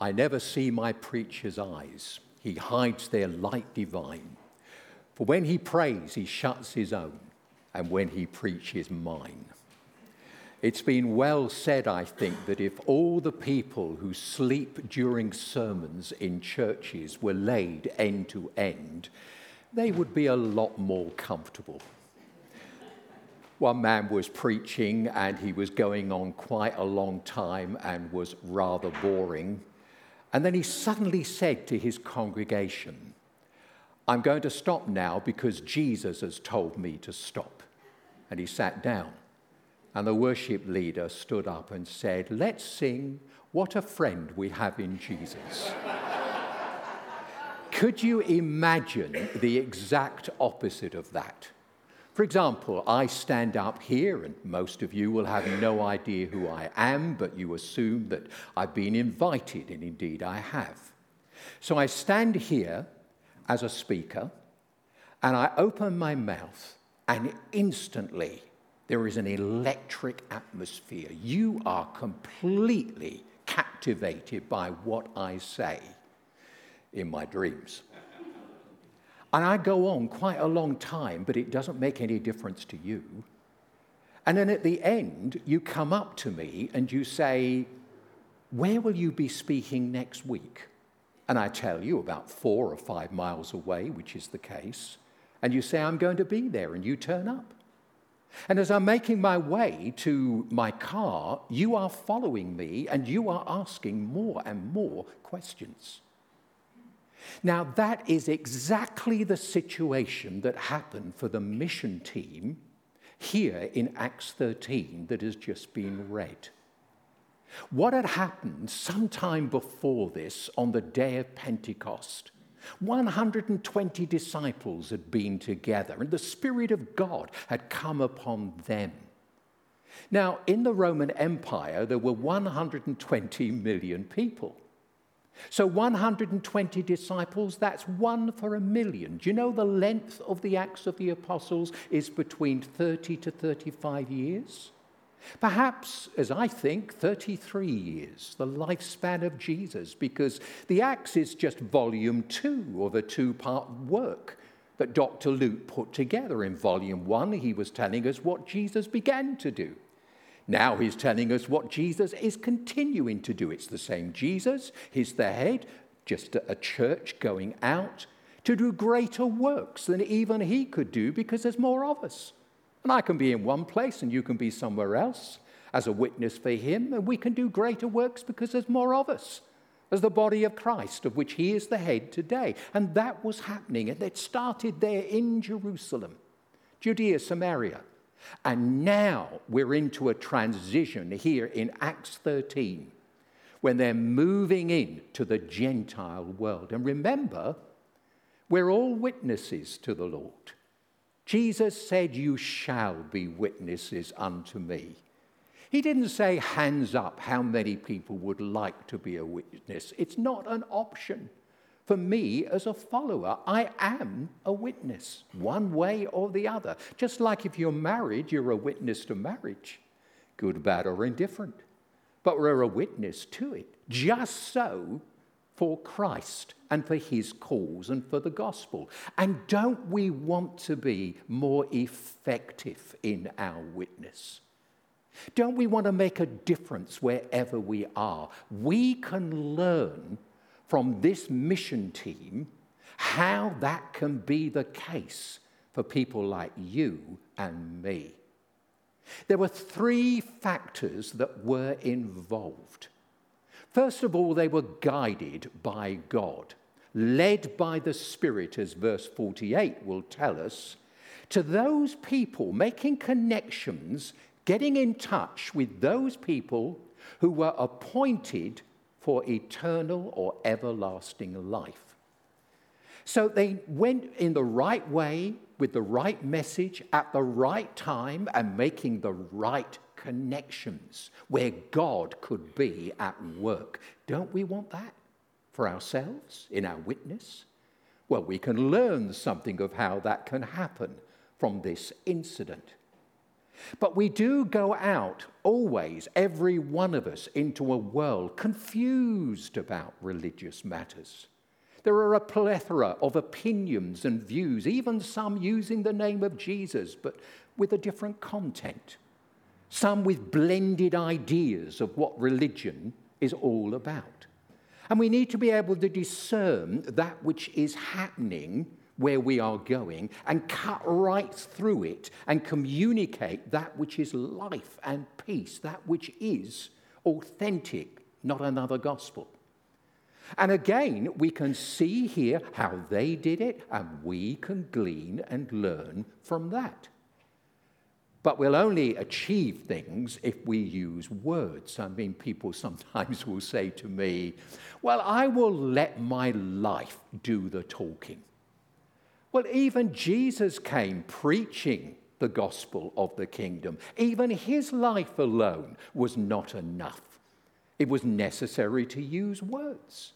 I never see my preacher's eyes. He hides their light divine. For when he prays, he shuts his own, and when he preaches, mine. It's been well said, I think, that if all the people who sleep during sermons in churches were laid end to end, they would be a lot more comfortable. One man was preaching and he was going on quite a long time and was rather boring. And then he suddenly said to his congregation, I'm going to stop now because Jesus has told me to stop. And he sat down. And the worship leader stood up and said, Let's sing What a Friend We Have in Jesus. Could you imagine the exact opposite of that? For example, I stand up here, and most of you will have no idea who I am, but you assume that I've been invited, and indeed I have. So I stand here as a speaker, and I open my mouth, and instantly there is an electric atmosphere. You are completely captivated by what I say in my dreams. And I go on quite a long time, but it doesn't make any difference to you. And then at the end, you come up to me and you say, Where will you be speaking next week? And I tell you about four or five miles away, which is the case. And you say, I'm going to be there, and you turn up. And as I'm making my way to my car, you are following me and you are asking more and more questions. Now, that is exactly the situation that happened for the mission team here in Acts 13 that has just been read. What had happened sometime before this on the day of Pentecost 120 disciples had been together, and the Spirit of God had come upon them. Now, in the Roman Empire, there were 120 million people. So, 120 disciples, that's one for a million. Do you know the length of the Acts of the Apostles is between 30 to 35 years? Perhaps, as I think, 33 years, the lifespan of Jesus, because the Acts is just volume two of a two part work that Dr. Luke put together. In volume one, he was telling us what Jesus began to do. Now he's telling us what Jesus is continuing to do. It's the same Jesus, he's the head, just a church going out to do greater works than even he could do because there's more of us. And I can be in one place and you can be somewhere else as a witness for him, and we can do greater works because there's more of us as the body of Christ, of which he is the head today. And that was happening, and it started there in Jerusalem, Judea, Samaria. And now we're into a transition here in Acts 13 when they're moving into the Gentile world. And remember, we're all witnesses to the Lord. Jesus said, You shall be witnesses unto me. He didn't say, hands up, how many people would like to be a witness. It's not an option. For me, as a follower, I am a witness, one way or the other. Just like if you're married, you're a witness to marriage, good, bad, or indifferent. But we're a witness to it. Just so for Christ and for his cause and for the gospel. And don't we want to be more effective in our witness? Don't we want to make a difference wherever we are? We can learn from this mission team how that can be the case for people like you and me. There were three factors that were involved. First of all, they were guided by God, led by the Spirit, as verse 48 will tell us, to those people, making connections, getting in touch with those people who were appointed for eternal or everlasting life. So they went in the right way, with the right message, at the right time, and making the right connections where God could be at work. Don't we want that for ourselves in our witness? Well, we can learn something of how that can happen from this incident. But we do go out always, every one of us, into a world confused about religious matters. There are a plethora of opinions and views, even some using the name of Jesus, but with a different content. Some with blended ideas of what religion is all about. And we need to be able to discern that which is happening where we are going and cut right through it and communicate that which is life and peace, that which is authentic, not another gospel. And again, we can see here how they did it, and we can glean and learn from that. But we'll only achieve things if we use words. I mean, people sometimes will say to me, Well, I will let my life do the talking. Well, even Jesus came preaching the gospel of the kingdom. Even his life alone was not enough. It was necessary to use words.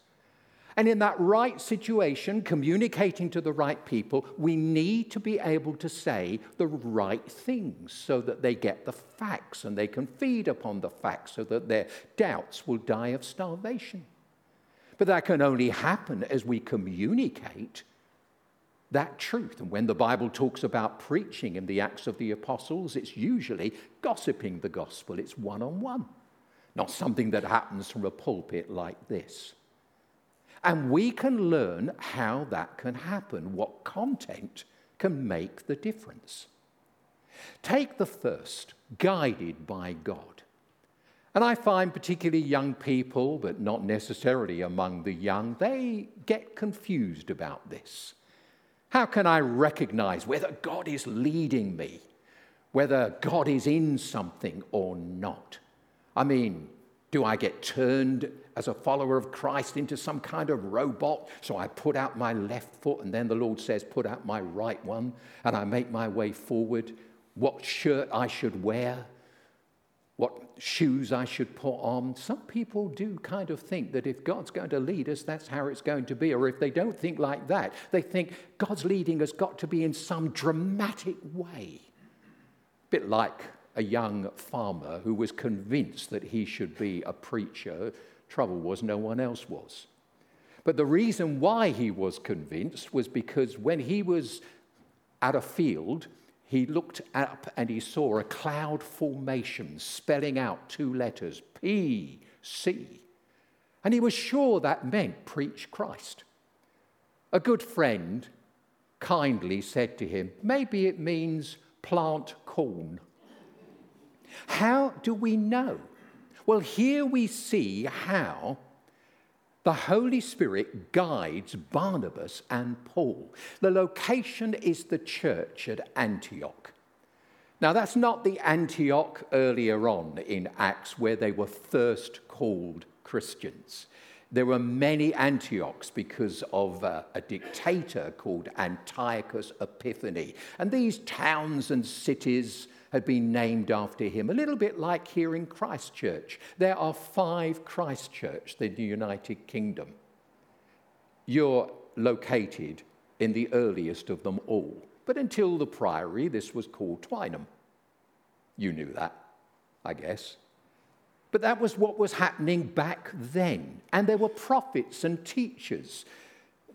And in that right situation, communicating to the right people, we need to be able to say the right things so that they get the facts and they can feed upon the facts so that their doubts will die of starvation. But that can only happen as we communicate that truth. And when the Bible talks about preaching in the Acts of the Apostles, it's usually gossiping the gospel, it's one on one, not something that happens from a pulpit like this. And we can learn how that can happen, what content can make the difference. Take the first, guided by God. And I find particularly young people, but not necessarily among the young, they get confused about this. How can I recognize whether God is leading me, whether God is in something or not? I mean, do I get turned as a follower of Christ into some kind of robot? So I put out my left foot, and then the Lord says, Put out my right one, and I make my way forward. What shirt I should wear, what shoes I should put on. Some people do kind of think that if God's going to lead us, that's how it's going to be. Or if they don't think like that, they think God's leading has got to be in some dramatic way. A bit like a young farmer who was convinced that he should be a preacher. Trouble was, no one else was. But the reason why he was convinced was because when he was at a field, he looked up and he saw a cloud formation spelling out two letters P C. And he was sure that meant preach Christ. A good friend kindly said to him, Maybe it means plant corn. How do we know? Well, here we see how the Holy Spirit guides Barnabas and Paul. The location is the church at Antioch. Now, that's not the Antioch earlier on in Acts where they were first called Christians. There were many Antiochs because of uh, a dictator called Antiochus Epiphanes. And these towns and cities had been named after him, a little bit like here in Christchurch. There are five Christchurch in the United Kingdom. You're located in the earliest of them all. But until the Priory, this was called Twynham. You knew that, I guess. But that was what was happening back then. And there were prophets and teachers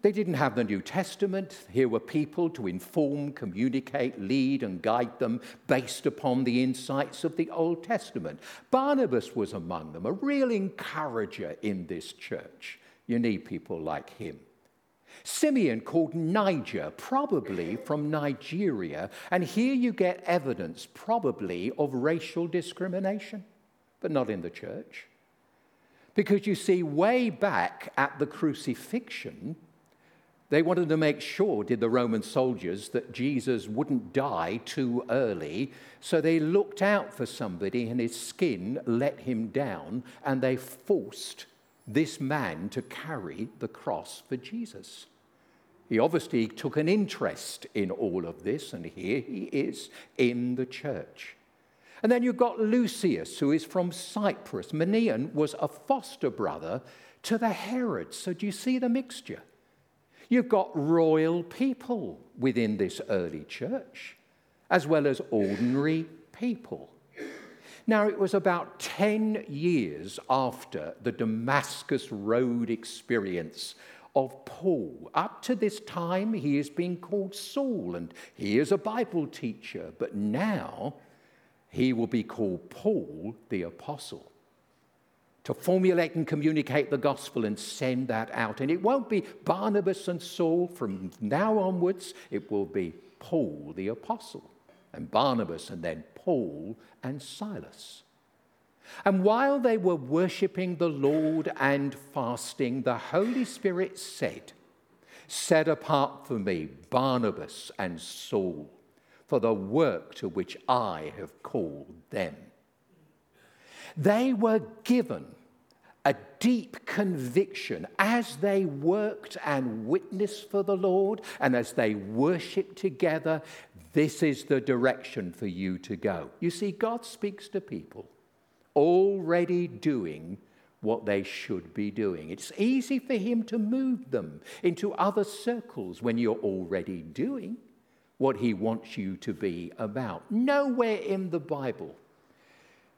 they didn't have the New Testament. Here were people to inform, communicate, lead, and guide them based upon the insights of the Old Testament. Barnabas was among them, a real encourager in this church. You need people like him. Simeon called Niger, probably from Nigeria, and here you get evidence, probably, of racial discrimination, but not in the church. Because you see, way back at the crucifixion, they wanted to make sure, did the Roman soldiers, that Jesus wouldn't die too early. So they looked out for somebody, and his skin let him down, and they forced this man to carry the cross for Jesus. He obviously took an interest in all of this, and here he is in the church. And then you've got Lucius, who is from Cyprus. Manaen was a foster brother to the Herods. So do you see the mixture? You've got royal people within this early church. as well as ordinary people. Now, it was about 10 years after the Damascus Road experience of Paul. Up to this time, he has been called Saul and he is a Bible teacher, but now he will be called Paul the Apostle to formulate and communicate the gospel and send that out. And it won't be Barnabas and Saul from now onwards, it will be Paul the Apostle and Barnabas and then Paul and Silas. And while they were worshipping the Lord and fasting, the Holy Spirit said, Set apart for me Barnabas and Saul for the work to which I have called them. They were given a deep conviction as they worked and witnessed for the Lord and as they worshiped together. This is the direction for you to go. You see, God speaks to people already doing what they should be doing. It's easy for Him to move them into other circles when you're already doing what He wants you to be about. Nowhere in the Bible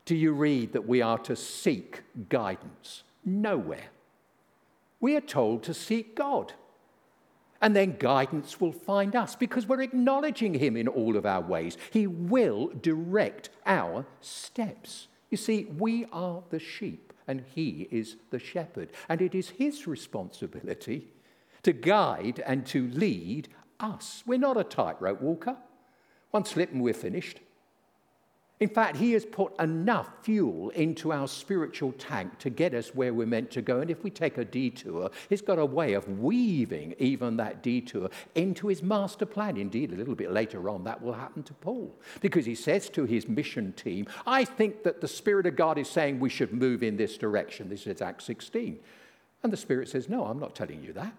do you read that we are to seek guidance. Nowhere. We are told to seek God. And then guidance will find us because we're acknowledging Him in all of our ways. He will direct our steps. You see, we are the sheep and he is the shepherd. And it is his responsibility to guide and to lead us. We're not a tightrope walker. One slip and we're finished. In fact, He has put enough fuel into our spiritual tank to get us where we're meant to go. And if we take a detour, He's got a way of weaving even that detour into His master plan. Indeed, a little bit later on, that will happen to Paul because he says to his mission team, I think that the Spirit of God is saying we should move in this direction. This is Acts 16. And the Spirit says, No, I'm not telling you that.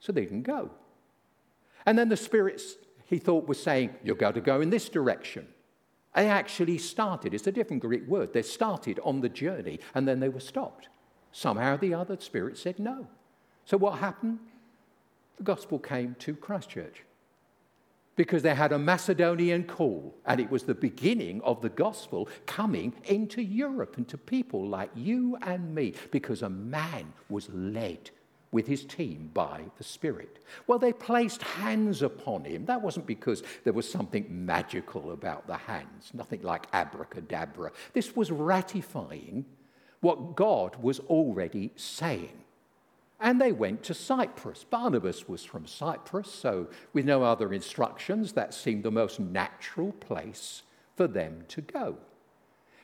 So they can go. And then the Spirit, he thought, was saying, You're going to go in this direction. They actually started, it's a different Greek word, they started on the journey and then they were stopped. Somehow the other spirit said no. So what happened? The gospel came to Christchurch because they had a Macedonian call, and it was the beginning of the gospel coming into Europe and to people like you and me because a man was led with his team by the Spirit. Well, they placed hands upon him. That wasn't because there was something magical about the hands, nothing like abracadabra. This was ratifying what God was already saying. And they went to Cyprus. Barnabas was from Cyprus, so with no other instructions, that seemed the most natural place for them to go.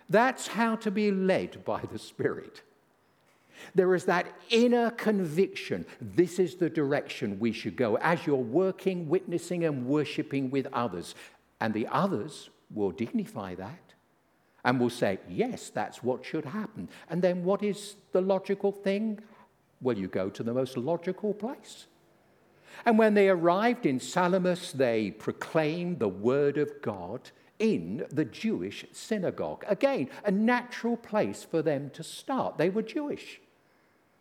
That's how to be led by the Spirit. There is that inner conviction this is the direction we should go as you're working, witnessing, and worshiping with others. And the others will dignify that and will say, yes, that's what should happen. And then what is the logical thing? Well, you go to the most logical place. And when they arrived in Salamis, they proclaimed the word of God in the Jewish synagogue. Again, a natural place for them to start. They were Jewish.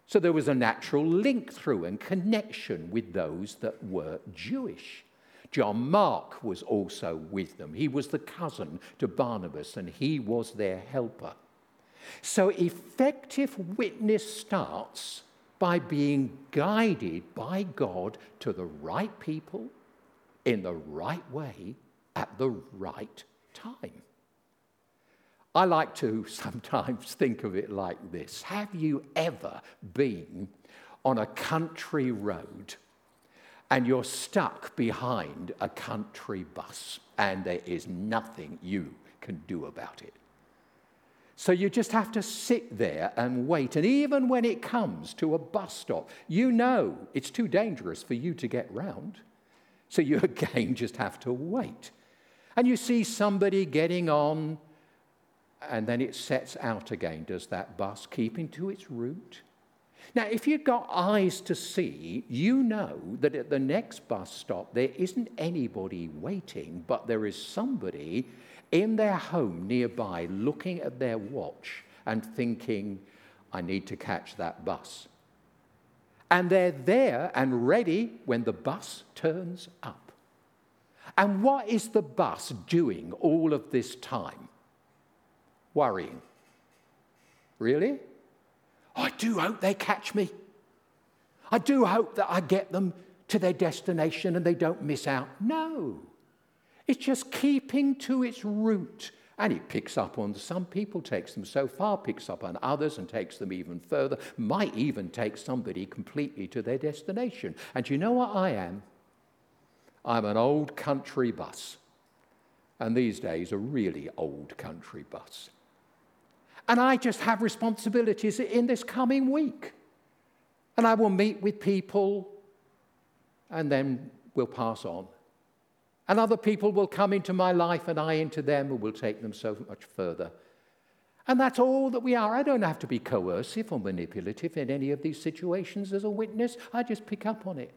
So there was a natural link through and connection with those that were Jewish. John Mark was also with them. He was the cousin to Barnabas and he was their helper. So effective witness starts by being guided by God to the right people in the right way at the right time. I like to sometimes think of it like this Have you ever been on a country road and you're stuck behind a country bus and there is nothing you can do about it? So you just have to sit there and wait. And even when it comes to a bus stop, you know it's too dangerous for you to get round. So you again just have to wait. And you see somebody getting on and then it sets out again, does that bus, keeping to its route? Now, if you've got eyes to see, you know that at the next bus stop there isn't anybody waiting, but there is somebody in their home nearby looking at their watch and thinking, I need to catch that bus. And they're there and ready when the bus turns up. And what is the bus doing all of this time? Worrying. Really? I do hope they catch me. I do hope that I get them to their destination and they don't miss out. No. It's just keeping to its route. And it picks up on some people, takes them so far, picks up on others, and takes them even further, might even take somebody completely to their destination. And you know what I am? I'm an old country bus. And these days, a really old country bus. And I just have responsibilities in this coming week. And I will meet with people and then we'll pass on. And other people will come into my life and I into them and we'll take them so much further. And that's all that we are. I don't have to be coercive or manipulative in any of these situations as a witness. I just pick up on it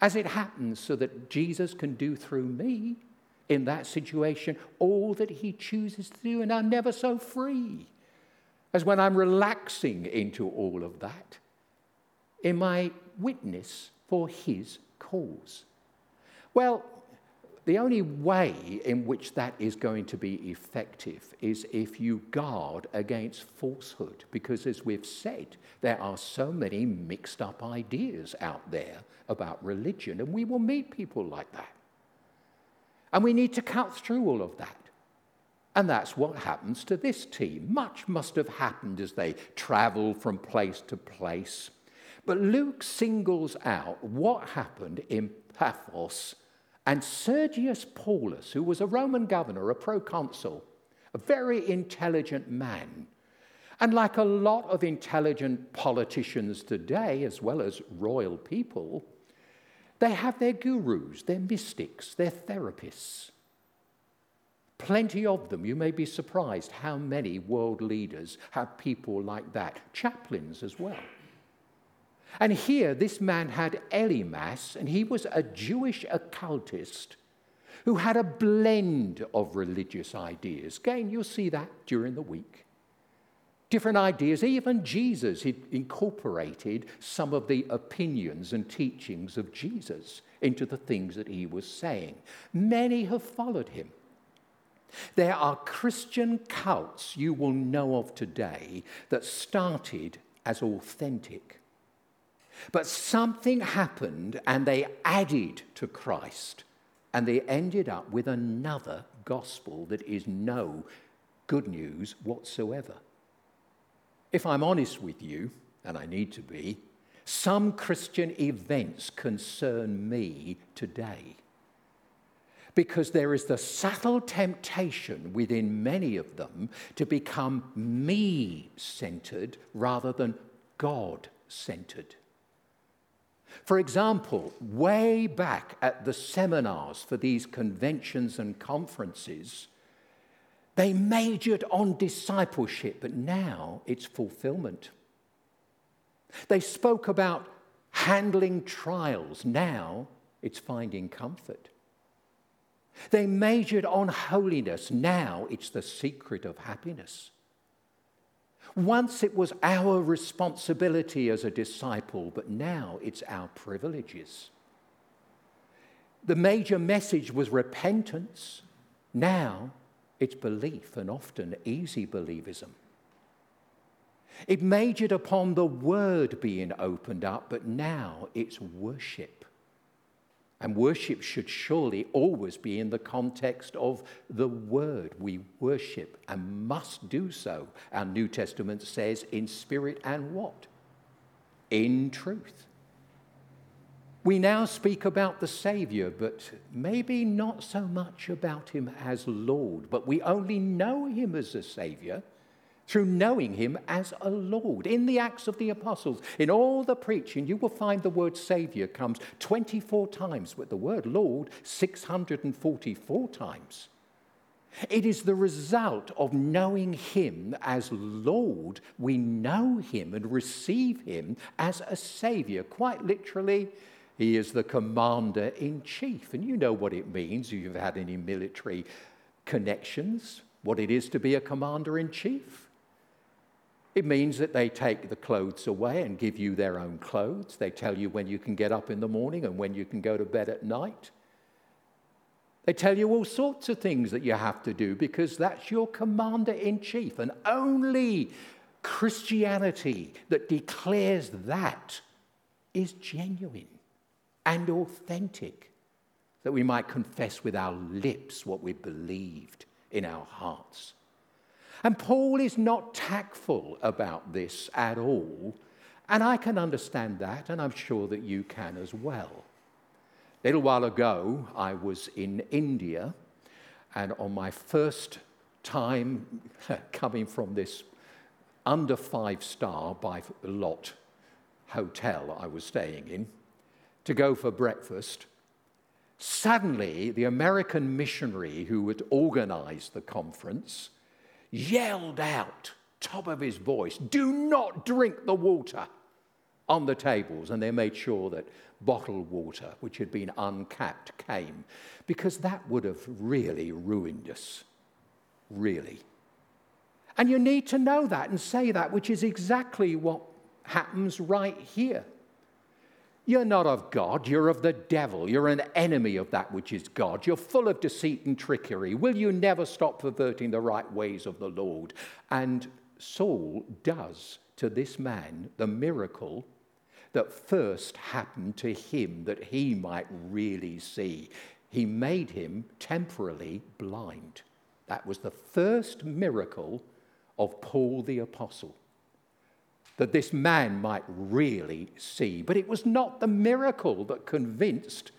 as it happens so that Jesus can do through me in that situation all that he chooses to do. And I'm never so free as when I'm relaxing into all of that in my witness for his cause. Well, the only way in which that is going to be effective is if you guard against falsehood, because as we've said, there are so many mixed up ideas out there about religion, and we will meet people like that. And we need to cut through all of that. And that's what happens to this team. Much must have happened as they travel from place to place. But Luke singles out what happened in Paphos and Sergius Paulus, who was a Roman governor, a proconsul, a very intelligent man. And like a lot of intelligent politicians today, as well as royal people, they have their gurus, their mystics, their therapists. Plenty of them. You may be surprised how many world leaders have people like that, chaplains as well. And here, this man had Elymas, and he was a Jewish occultist who had a blend of religious ideas. Again, you'll see that during the week. Different ideas, even Jesus, he incorporated some of the opinions and teachings of Jesus into the things that he was saying. Many have followed him. There are Christian cults you will know of today that started as authentic but something happened and they added to Christ and they ended up with another gospel that is no good news whatsoever. If I'm honest with you, and I need to be, some Christian events concern me today. Because there is the subtle temptation within many of them to become me centered rather than God centered. For example, way back at the seminars for these conventions and conferences, they majored on discipleship, but now it's fulfillment. They spoke about handling trials, now it's finding comfort. They majored on holiness, now it's the secret of happiness. Once it was our responsibility as a disciple, but now it's our privileges. The major message was repentance. Now it's belief and often easy believism. It majored upon the word being opened up, but now it's worship. And worship should surely always be in the context of the word. We worship and must do so, our New Testament says, in spirit and what? In truth. We now speak about the Savior, but maybe not so much about him as Lord, but we only know him as a Savior through knowing him as a Lord. In the Acts of the Apostles, in all the preaching, you will find the word Savior comes 24 times, but the word Lord 644 times. It is the result of knowing Him as Lord. We know Him and receive Him as a Savior. Quite literally, He is the commander in chief. And you know what it means if you've had any military connections, what it is to be a commander in chief. It means that they take the clothes away and give you their own clothes. They tell you when you can get up in the morning and when you can go to bed at night. They tell you all sorts of things that you have to do because that's your commander in chief. And only Christianity that declares that is genuine and authentic, that we might confess with our lips what we believed in our hearts. And Paul is not tactful about this at all. And I can understand that, and I'm sure that you can as well. A little while ago, I was in India, and on my first time coming from this under five star by lot hotel I was staying in to go for breakfast, suddenly the American missionary who had organized the conference yelled out, top of his voice, Do not drink the water on the tables. And they made sure that bottled water, which had been uncapped, came, because that would have really ruined us. Really. And you need to know that and say that, which is exactly what happens right here. You're not of God, you're of the devil. You're an enemy of that which is God. You're full of deceit and trickery. Will you never stop perverting the right ways of the Lord? And Saul does to this man the miracle that first happened to him that he might really see. He made him temporarily blind. That was the first miracle of Paul the Apostle, that this man might really see. But it was not the miracle that convinced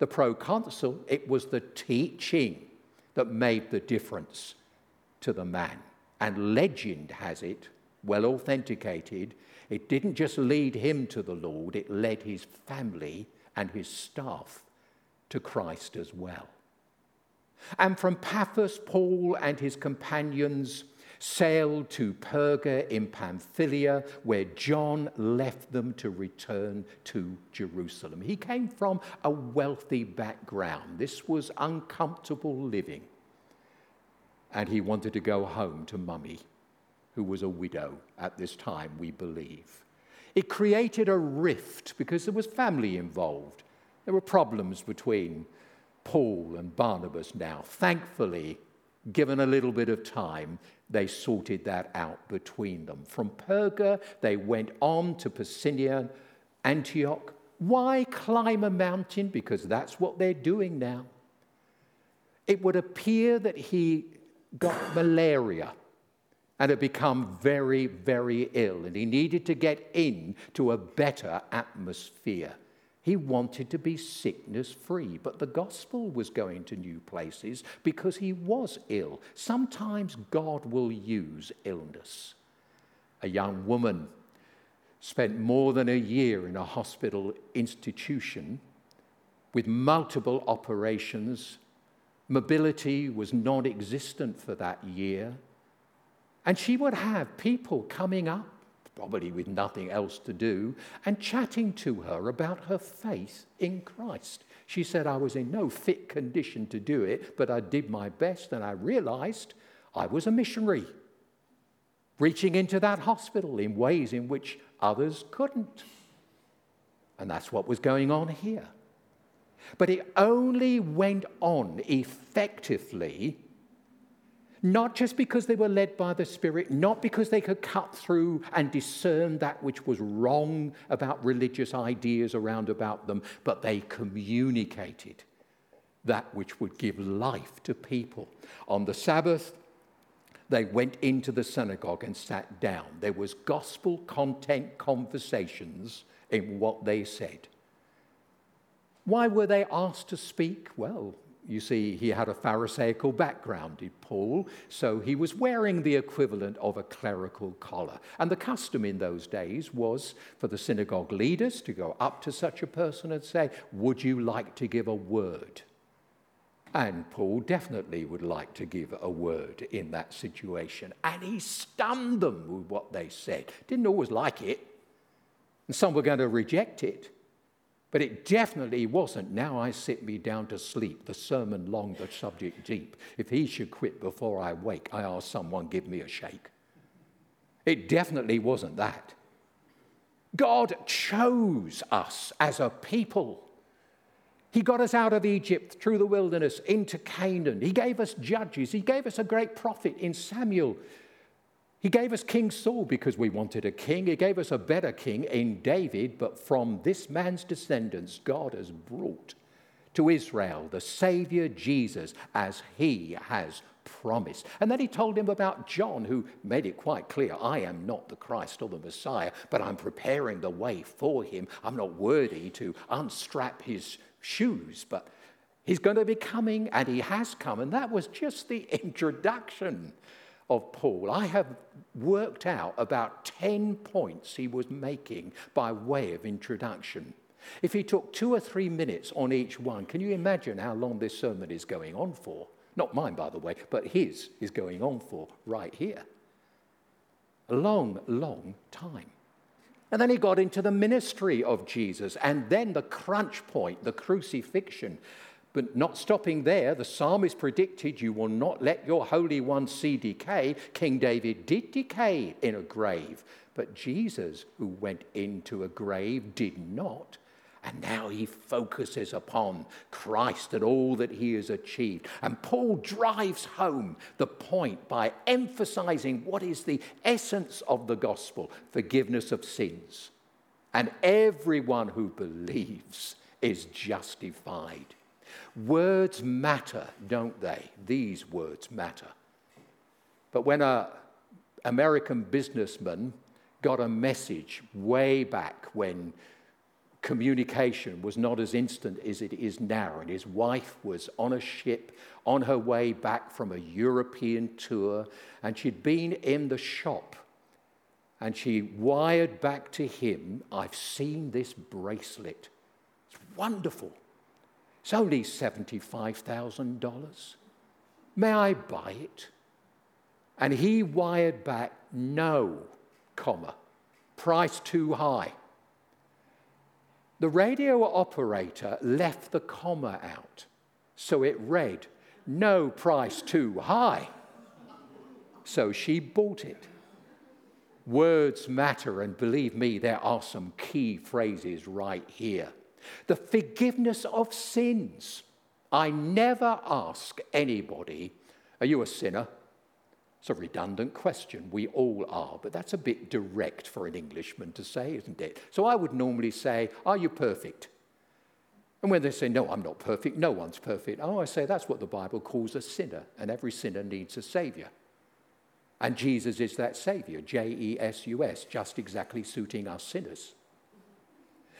the proconsul, it was the teaching that made the difference to the man. And legend has it, well authenticated, it didn't just lead him to the Lord, it led his family and his staff to Christ as well. And from Paphos, Paul and his companions sailed to Perga in Pamphylia, where John left them to return to Jerusalem. He came from a wealthy background. This was uncomfortable living. And he wanted to go home to mummy who was a widow at this time, we believe. It created a rift because there was family involved. There were problems between Paul and Barnabas now. Thankfully, given a little bit of time, they sorted that out between them. From Perga, they went on to Pisidia, Antioch. Why climb a mountain? Because that's what they're doing now. It would appear that he got malaria and had become very, very ill, and he needed to get into a better atmosphere. He wanted to be sickness free, but the gospel was going to new places because he was ill. Sometimes God will use illness. A young woman spent more than a year in a hospital institution with multiple operations. Mobility was non existent for that year. And she would have people coming up, probably with nothing else to do, and chatting to her about her faith in Christ. She said, I was in no fit condition to do it, but I did my best and I realized I was a missionary, reaching into that hospital in ways in which others couldn't. And that's what was going on here. But it only went on effectively not just because they were led by the Spirit, not because they could cut through and discern that which was wrong about religious ideas around about them, but they communicated that which would give life to people. On the Sabbath, they went into the synagogue and sat down. There was gospel content conversations in what they said. Why were they asked to speak? Well, you see, he had a Pharisaical background, did Paul, so he was wearing the equivalent of a clerical collar. And the custom in those days was for the synagogue leaders to go up to such a person and say, Would you like to give a word? And Paul definitely would like to give a word in that situation. And he stunned them with what they said. Didn't always like it. And some were going to reject it. But it definitely wasn't, now I sit me down to sleep, the sermon long, the subject deep. If he should quit before I wake, I ask someone, give me a shake. It definitely wasn't that. God chose us as a people He got us out of Egypt through the wilderness into Canaan. He gave us judges. He gave us a great prophet in Samuel. He gave us King Saul because we wanted a king. He gave us a better king in David, but from this man's descendants, God has brought to Israel the Savior Jesus as he has promised. And then he told him about John, who made it quite clear I am not the Christ or the Messiah, but I'm preparing the way for him. I'm not worthy to unstrap his shoes, but he's going to be coming, and he has come. And that was just the introduction of Paul. I have worked out about 10 points he was making by way of introduction. If he took two or three minutes on each one, can you imagine how long this sermon is going on for? Not mine, by the way, but his is going on for right here. A long, long time. And then he got into the ministry of Jesus, and then the crunch point, the crucifixion. But not stopping there, the psalmist predicted, You will not let your Holy One see decay. King David did decay in a grave, but Jesus, who went into a grave, did not. And now he focuses upon Christ and all that he has achieved. And Paul drives home the point by emphasizing what is the essence of the gospel forgiveness of sins. And everyone who believes is justified. Words matter, don't they? These words matter. But when an American businessman got a message way back when communication was not as instant as it is now. And his wife was on a ship on her way back from a European tour, and she'd been in the shop. And she wired back to him, I've seen this bracelet. It's wonderful. It's only $75,000. May I buy it? And he wired back, no, comma, price too high. The radio operator left the comma out, so it read, No price too high. So she bought it. Words matter, and believe me, there are some key phrases right here. The forgiveness of sins. I never ask anybody, Are you a sinner? It's a redundant question. We all are, but that's a bit direct for an Englishman to say, isn't it? So I would normally say, Are you perfect? And when they say, No, I'm not perfect, no one's perfect, oh, I say, That's what the Bible calls a sinner, and every sinner needs a Savior. And Jesus is that Savior, J E S U S, just exactly suiting us sinners.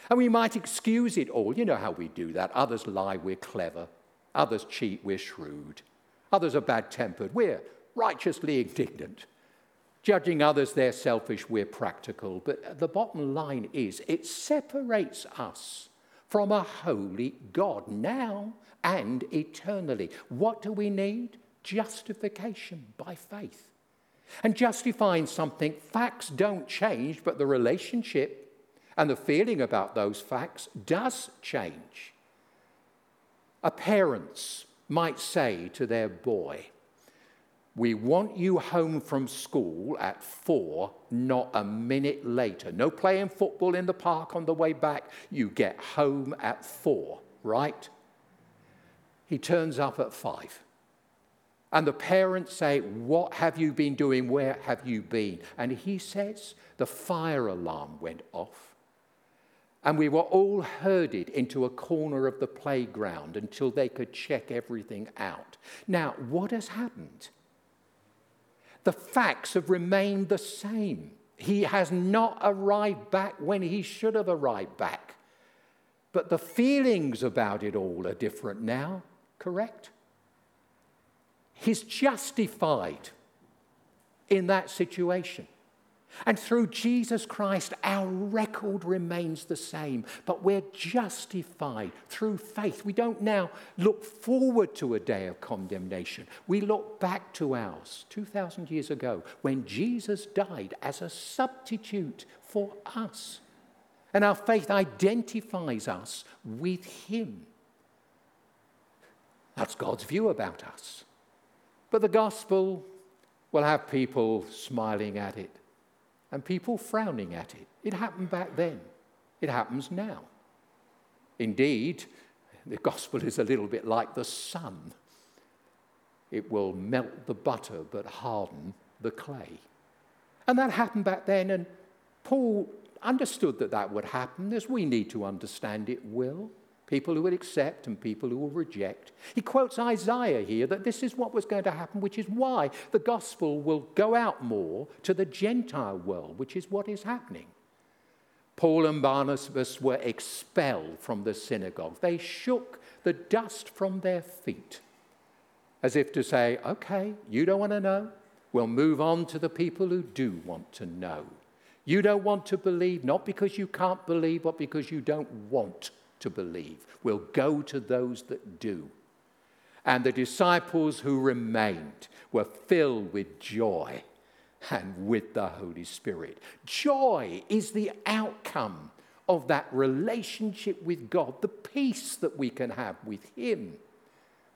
And we might excuse it all. You know how we do that. Others lie, we're clever. Others cheat, we're shrewd. Others are bad tempered, we're righteously indignant. Judging others, they're selfish, we're practical. But the bottom line is it separates us from a holy God now and eternally. What do we need? Justification by faith. And justifying something, facts don't change, but the relationship and the feeling about those facts does change. A parents might say to their boy, we want you home from school at four, not a minute later. No playing football in the park on the way back. You get home at four, right? He turns up at five. And the parents say, What have you been doing? Where have you been? And he says, The fire alarm went off. And we were all herded into a corner of the playground until they could check everything out. Now, what has happened? the facts have remained the same. He has not arrived back when he should have arrived back. But the feelings about it all are different now, correct? He's justified in that situation. And through Jesus Christ, our record remains the same, but we're justified through faith. We don't now look forward to a day of condemnation. We look back to ours 2,000 years ago when Jesus died as a substitute for us. And our faith identifies us with Him. That's God's view about us. But the gospel will have people smiling at it and people frowning at it. It happened back then, it happens now. Indeed, The gospel is a little bit like the sun. It will melt the butter but harden the clay. And that happened back then, and Paul understood that that would happen, as we need to understand it will. People who will accept and people who will reject. He quotes Isaiah here that this is what was going to happen, which is why the gospel will go out more to the Gentile world, which is what is happening. Paul and Barnabas were expelled from the synagogue. They shook the dust from their feet as if to say, okay, you don't want to know? We'll move on to the people who do want to know. You don't want to believe, not because you can't believe, but because you don't want to believe. We'll go to those that do. And the disciples who remained were filled with joy and with the Holy Spirit. Joy is the outcome of that relationship with God, the peace that we can have with Him,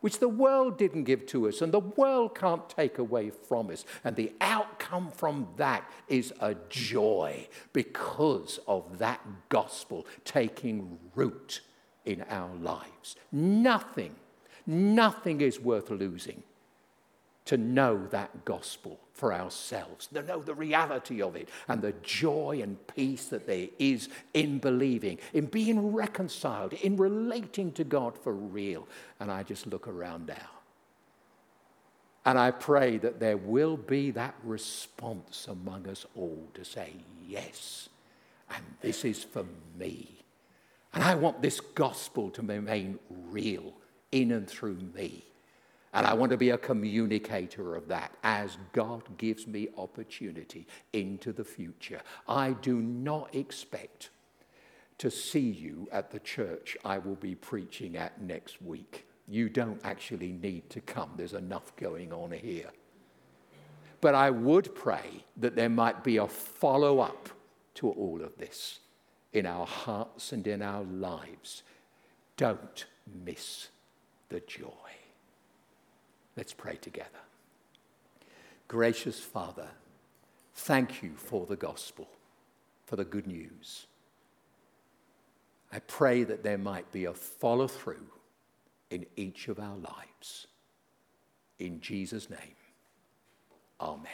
which the world didn't give to us and the world can't take away from us. And the outcome from that is a joy because of that gospel taking root in our lives. Nothing, nothing is worth losing to know that gospel for ourselves, to know the reality of it and the joy and peace that there is in believing, in being reconciled, in relating to God for real. And I just look around now. And I pray that there will be that response among us all to say, Yes, and this is for me. And I want this gospel to remain real in and through me. And I want to be a communicator of that as God gives me opportunity into the future. I do not expect to see you at the church I will be preaching at next week. You don't actually need to come, there's enough going on here. But I would pray that there might be a follow up to all of this in our hearts and in our lives. Don't miss the joy. Let's pray together. Gracious Father, thank you for the gospel, for the good news. I pray that there might be a follow through in each of our lives. In Jesus' name, Amen.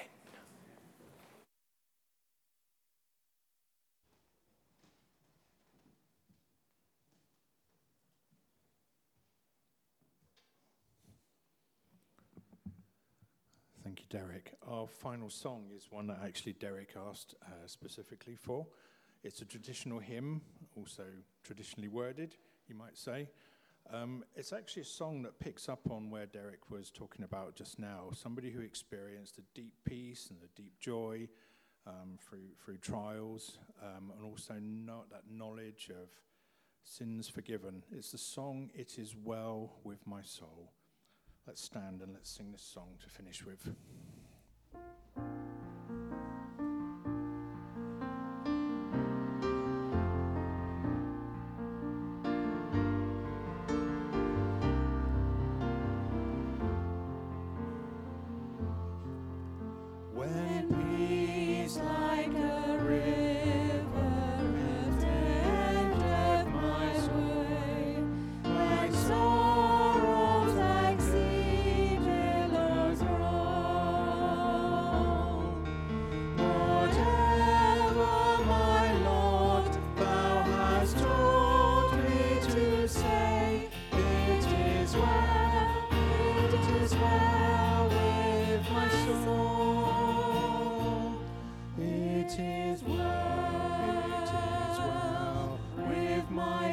Thank you, Derek. Our final song is one that actually Derek asked uh, specifically for. It's a traditional hymn, also traditionally worded, you might say. Um, it's actually a song that picks up on where Derek was talking about just now. Somebody who experienced a deep peace and a deep joy um, through, through trials, um, and also not that knowledge of sins forgiven. It's the song, It Is Well With My Soul. Let's stand and let's sing this song to finish with.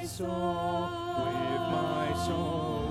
soul, with my soul.